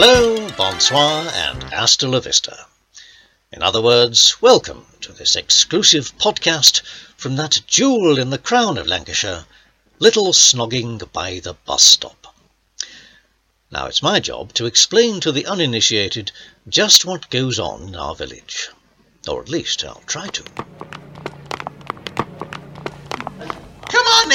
Hello, bonsoir, and hasta la vista. In other words, welcome to this exclusive podcast from that jewel in the crown of Lancashire, Little Snogging by the Bus Stop. Now it's my job to explain to the uninitiated just what goes on in our village. Or at least I'll try to.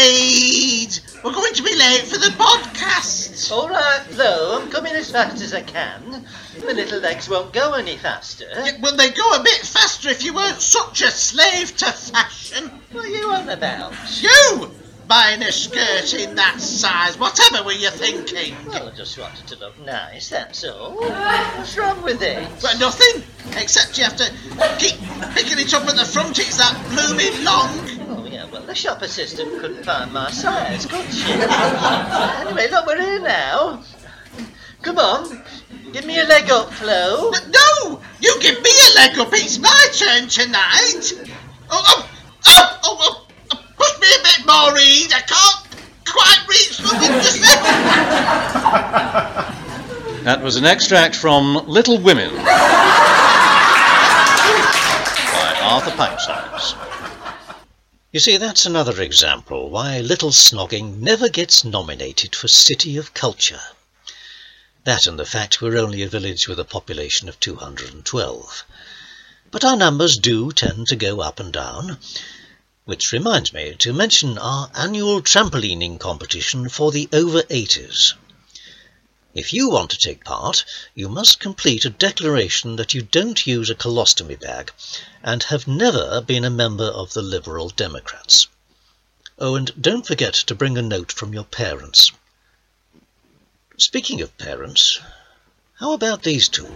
We're going to be late for the podcast! All right, though, I'm coming as fast as I can. The little legs won't go any faster. Yeah, well, they go a bit faster if you weren't such a slave to fashion. What are you on about? You! Buying a skirt in that size, whatever were you thinking? Well, I just wanted to look nice, that's all. What's wrong with it? Well, nothing, except you have to keep picking it up at the front, it's that blooming long. Oh, yeah, well, the shop assistant couldn't find my size, could she? anyway, look, we're here now. Come on, give me a leg up, Flo. But no! You give me a leg up, it's my turn tonight! Oh, oh, oh, oh, oh, push me a bit more, Ede, I can't quite reach nothing just then. That was an extract from Little Women by Arthur Pipesides. You see, that's another example why Little Snogging never gets nominated for City of Culture. That and the fact we're only a village with a population of 212. But our numbers do tend to go up and down. Which reminds me to mention our annual trampolining competition for the over 80s. If you want to take part, you must complete a declaration that you don't use a colostomy bag and have never been a member of the Liberal Democrats. Oh, and don't forget to bring a note from your parents. Speaking of parents, how about these two?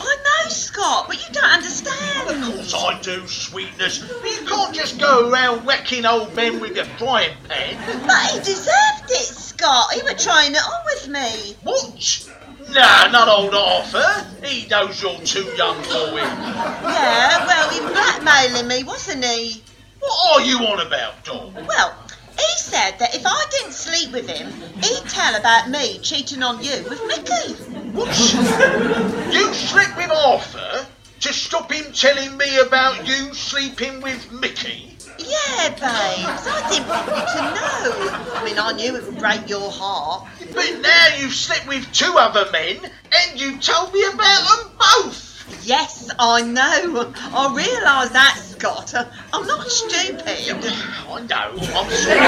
I know, Scott, but you don't understand. Of course I do, sweetness. But you can't just go around whacking old men with your frying pan. But he deserved it, Scott. He was trying it on with me. What? Nah, not old Arthur. He knows you're too young for him. Yeah, well, he was blackmailing me, wasn't he? What are you on about, Dog? Well, he said that if I didn't sleep with him, he'd tell about me cheating on you with Mickey. What? you slept with Arthur to stop him telling me about you sleeping with Mickey? Yeah, babes, I didn't want you to know. I mean, I knew it would break your heart. But now you've slept with two other men and you told me about them both. Yes, I know. I realise that, Scott. I'm not stupid. I know, I'm sorry.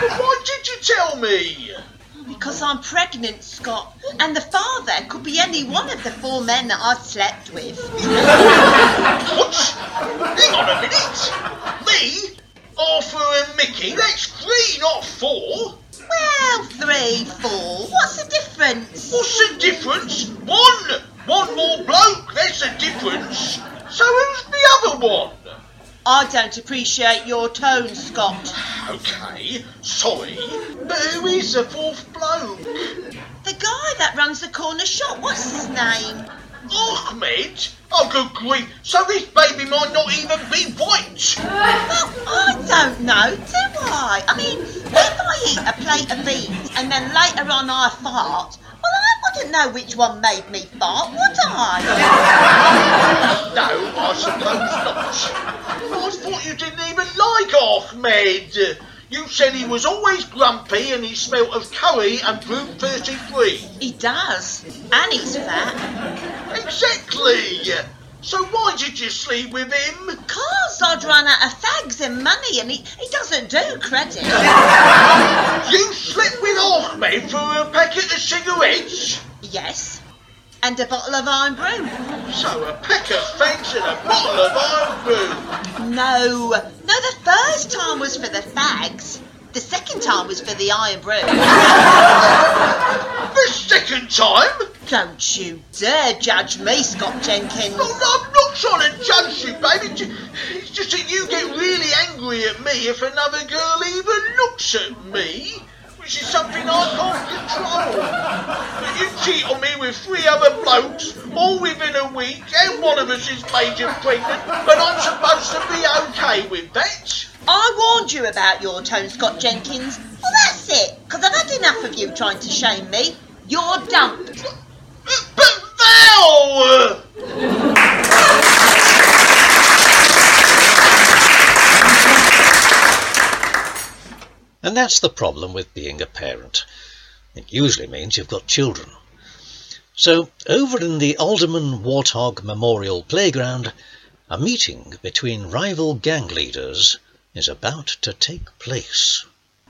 but why did you tell me? Because I'm pregnant, Scott, and the father could be any one of the four men that I've slept with. What? Hang on a minute. Me, Arthur and Mickey, that's three, not four. Well, three, four. What's the difference? What's the difference? One! One more bloke, that's the difference. So who's the other one? I don't appreciate your tone, Scott. Okay, sorry. But who is the fourth bloke? The guy that runs the corner shop, what's his name? Ahmed? Oh, good grief. So this baby might not even be white. Well, I don't know, do I? I mean, if I eat a plate of beans and then later on I fart, well, I wouldn't know which one made me fart, would I? No, I suppose not. I thought you didn't even like Ahmed. You said he was always grumpy and he smelt of curry and Brut 33. He does, and he's fat. Exactly. So why did you sleep with him? Cause I'd run out of fags and money, and he, he doesn't do credit. You slept with Ahmed for a packet of cigarettes? Yes, and a bottle of Irn-Bru. So a pack of fags and a bottle of Irn-Bru. No, no, the first time was for the fags. The second time was for the Irn-Bru. The second time? Don't you dare judge me, Scott Jenkins. Oh, I'm not trying to judge you, baby. It's just that you get really angry at me if another girl even looks at me, which is something I can't control. But you cheat on me with three other blokes, all within a week, and one of us is major pregnant, but I'm supposed to be okay with that. I warned you about your tone, Scott Jenkins. Well, that's it, because I've had enough of you trying to shame me. You're dumped. But Val! And that's the problem with being a parent. It usually means you've got children. So, over in the Alderman Warthog Memorial Playground, a meeting between rival gang leaders is about to take place.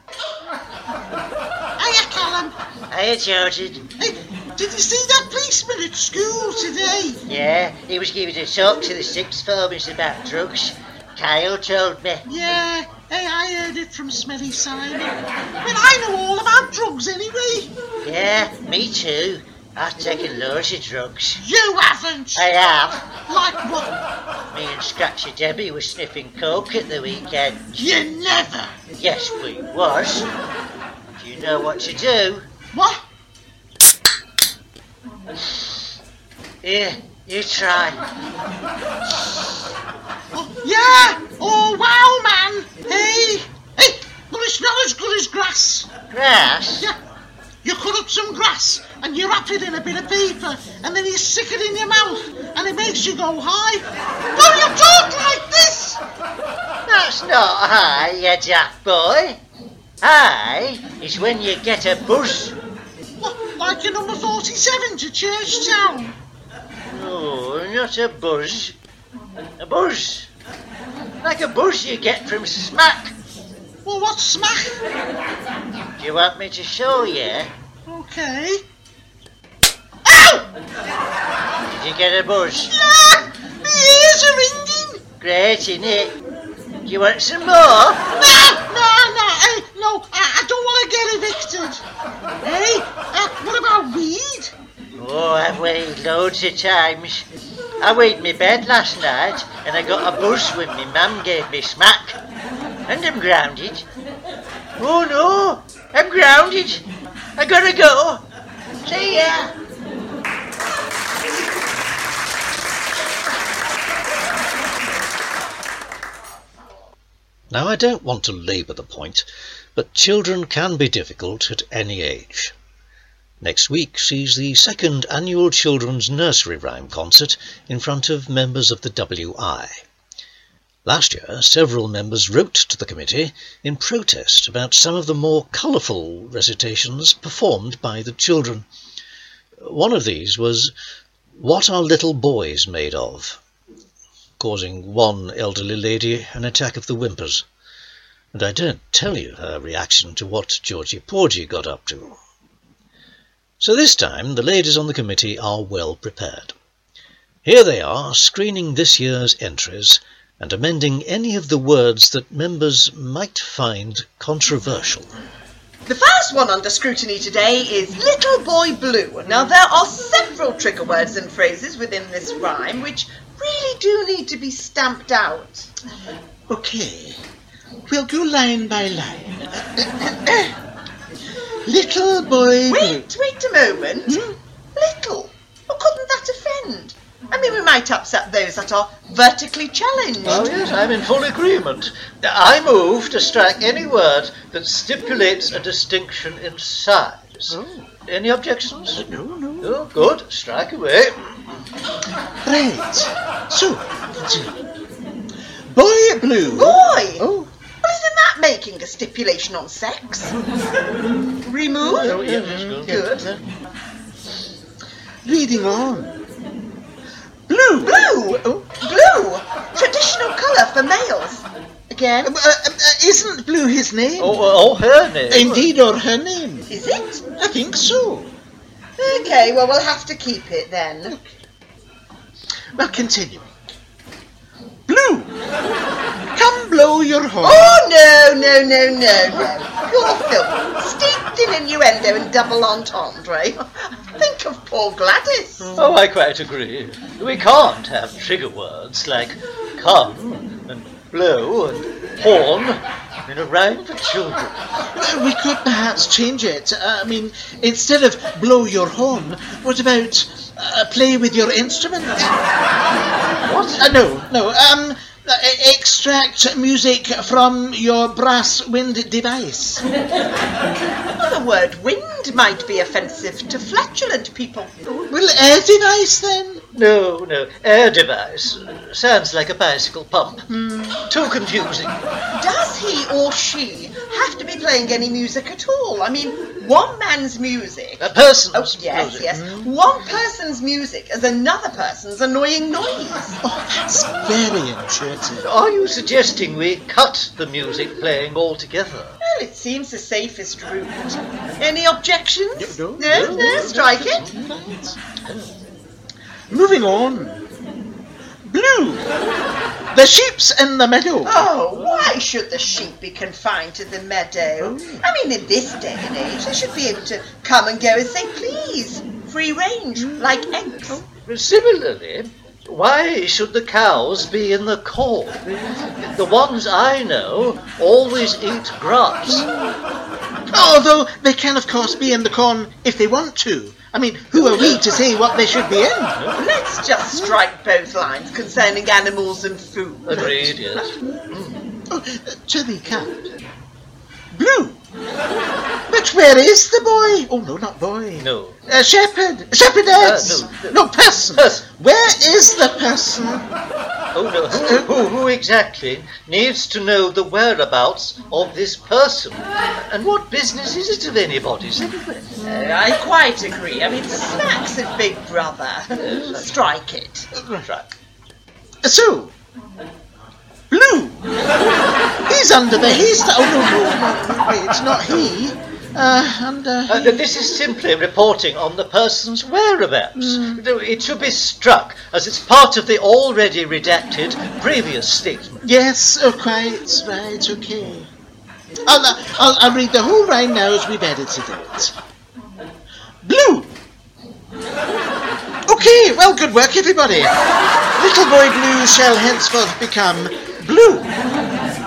Hiya, Callum. Hiya, Jordan. Hey, did you see that policeman at school today? Yeah, he was giving a talk to the sixth formers about drugs. Kyle told me. Yeah, hey, I heard it from Smelly Simon. Well, I know all about drugs anyway. Yeah, me too. I've taken loads of drugs. You haven't. I have. Like what? Me and Scratchy Debbie were sniffing coke at the weekend. You never. Yes, we was. Do you know what to do? What? Here, you try. Oh, yeah. Oh, wow, man. Hey. Hey, but it's not as good as grass. Grass? Yeah. You cut up some grass and you wrap it in a bit of paper and then you stick it in your mouth and it makes you go high. Don't you talk like this? That's not high, you jack boy. High is when you get a buzz. What, like your number 47 to Churchtown? No, not a buzz. A buzz. Like a buzz you get from smack. Well, what's smack? Do you want me to show you? Okay. Ow! Did you get a buzz? Yeah! My ears are ringing! Great, innit? Do you want some more? No! No, no, hey, no, I, I don't want to get evicted. Hey, uh, what about weed? Oh, I've weighed loads of times. I weighed my bed last night and I got a buzz when my mum gave me smack. And I'm grounded. Oh no, I'm grounded. I gotta go. See ya. Now, I don't want to labour the point, but children can be difficult at any age. Next week sees the second annual Children's Nursery Rhyme concert in front of members of the WI. Last year, several members wrote to the committee in protest about some of the more colourful recitations performed by the children. One of these was What Are Little Boys Made Of? causing one elderly lady an attack of the whimpers. And I don't tell you her reaction to what Georgie Porgy got up to. So this time the ladies on the committee are well prepared. Here they are, screening this year's entries and amending any of the words that members might find controversial. The first one under scrutiny today is Little Boy Blue. Now, there are several trigger words and phrases within this rhyme which really do need to be stamped out. Okay, we'll go line by line. Little boy. Wait, wait a moment. Hmm? Little? Oh, couldn't that offend? I mean, we might upset those that are vertically challenged. Oh yes, I'm in full agreement. I move to strike any word that stipulates a distinction in size. Oh. Any objections? Uh, no, no. Oh, good. Strike away. Right. So. Boy blue. Boy! Oh, Well, that making a stipulation on sex? Remove? Oh, yes, that's good. Good. reading on. Blue. Blue! Blue! Traditional colour for males. Again? Uh, uh, uh, isn't blue his name? Oh, oh, her name. Indeed, or her name? Is it? I think so. Okay, well, we'll have to keep it then. Well, continue. Blue. Come blow your horn. Oh, no, no, no, no, no. Pure filth. Steeped in innuendo and double entendre. Think of poor Gladys. Oh, I quite agree. We can't have trigger words like come and blow and horn in a rhyme for children. Uh, We could perhaps change it. Uh, I mean, instead of blow your horn, what about uh, play with your instrument? What? Uh, no, no. Um, Uh, extract music from your brass wind device. The word wind might be offensive to flatulent people. Well, air device then. No, no, air device. Sounds like a bicycle pump. Hmm. Too confusing. Does he or she have to be playing any music at all? I mean, one man's music. A person's Oh, yes, music. yes. Hmm. One person's music is another person's annoying noise. Oh, that's very intuitive. Are you suggesting we cut the music playing altogether? Well, it seems the safest route. Any objections? No, no, no, no, strike it. Right. Moving on. Blue. The sheep's in the meadow. Oh, why should the sheep be confined to the meadow? I mean, in this day and age, they should be able to come and go as they please. Free range, like eggs. Oh, similarly, why should the cows be in the corn? The ones I know always eat grass. Although they can, of course, be in the corn if they want to. I mean, who are we to say what they should be in? Just strike both lines concerning animals and food. Agreed, yes. Oh, to the cat. Blue. But where is the boy? Oh, no, not boy. No. Uh, shepherd. Shepherdess. Uh, no, no, person. Person. Where is the person? Oh no, who, who, who exactly needs to know the whereabouts of this person? And what business is it of anybody's? Uh, I quite agree. I mean, smacks of Big Brother. Strike it. Right. So, Blue. He's under the haystack. Oh, no, no, no, wait, it's not he. Uh, under. Uh, this is simply reporting on the person's whereabouts. No, It should be struck as it's part of the already redacted previous statement. Yes, oh, quite right, okay. I'll, uh, I'll, I'll read the whole line now as we've edited it. Blue. Okay, well, good work, everybody. Little boy Blue shall henceforth become Blue.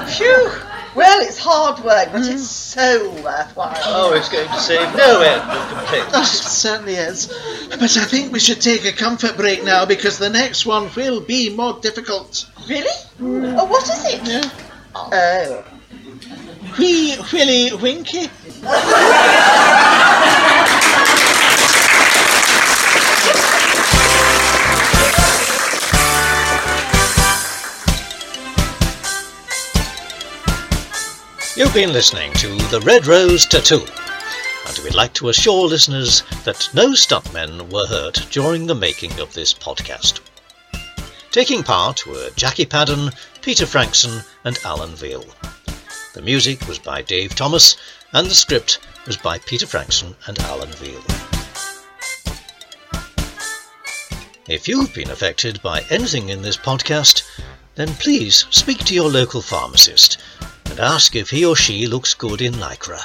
Phew. Well, it's hard work, but it's mm. so worthwhile. Oh, it's going to save no end of complaints. Oh, it certainly is. But I think we should take a comfort break now because the next one will be more difficult. Really? Oh, what is it? Yeah. Oh. Uh, wee Willy Winky. been listening to The Red Rose Tattoo, and we'd like to assure listeners that no stuntmen were hurt during the making of this podcast. Taking part were Jackie Padden, Peter Frankson, and Alan Veal. The music was by Dave Thomas, and the script was by Peter Frankson and Alan Veal. If you've been affected by anything in this podcast, then please speak to your local pharmacist and ask if he or she looks good in Lycra.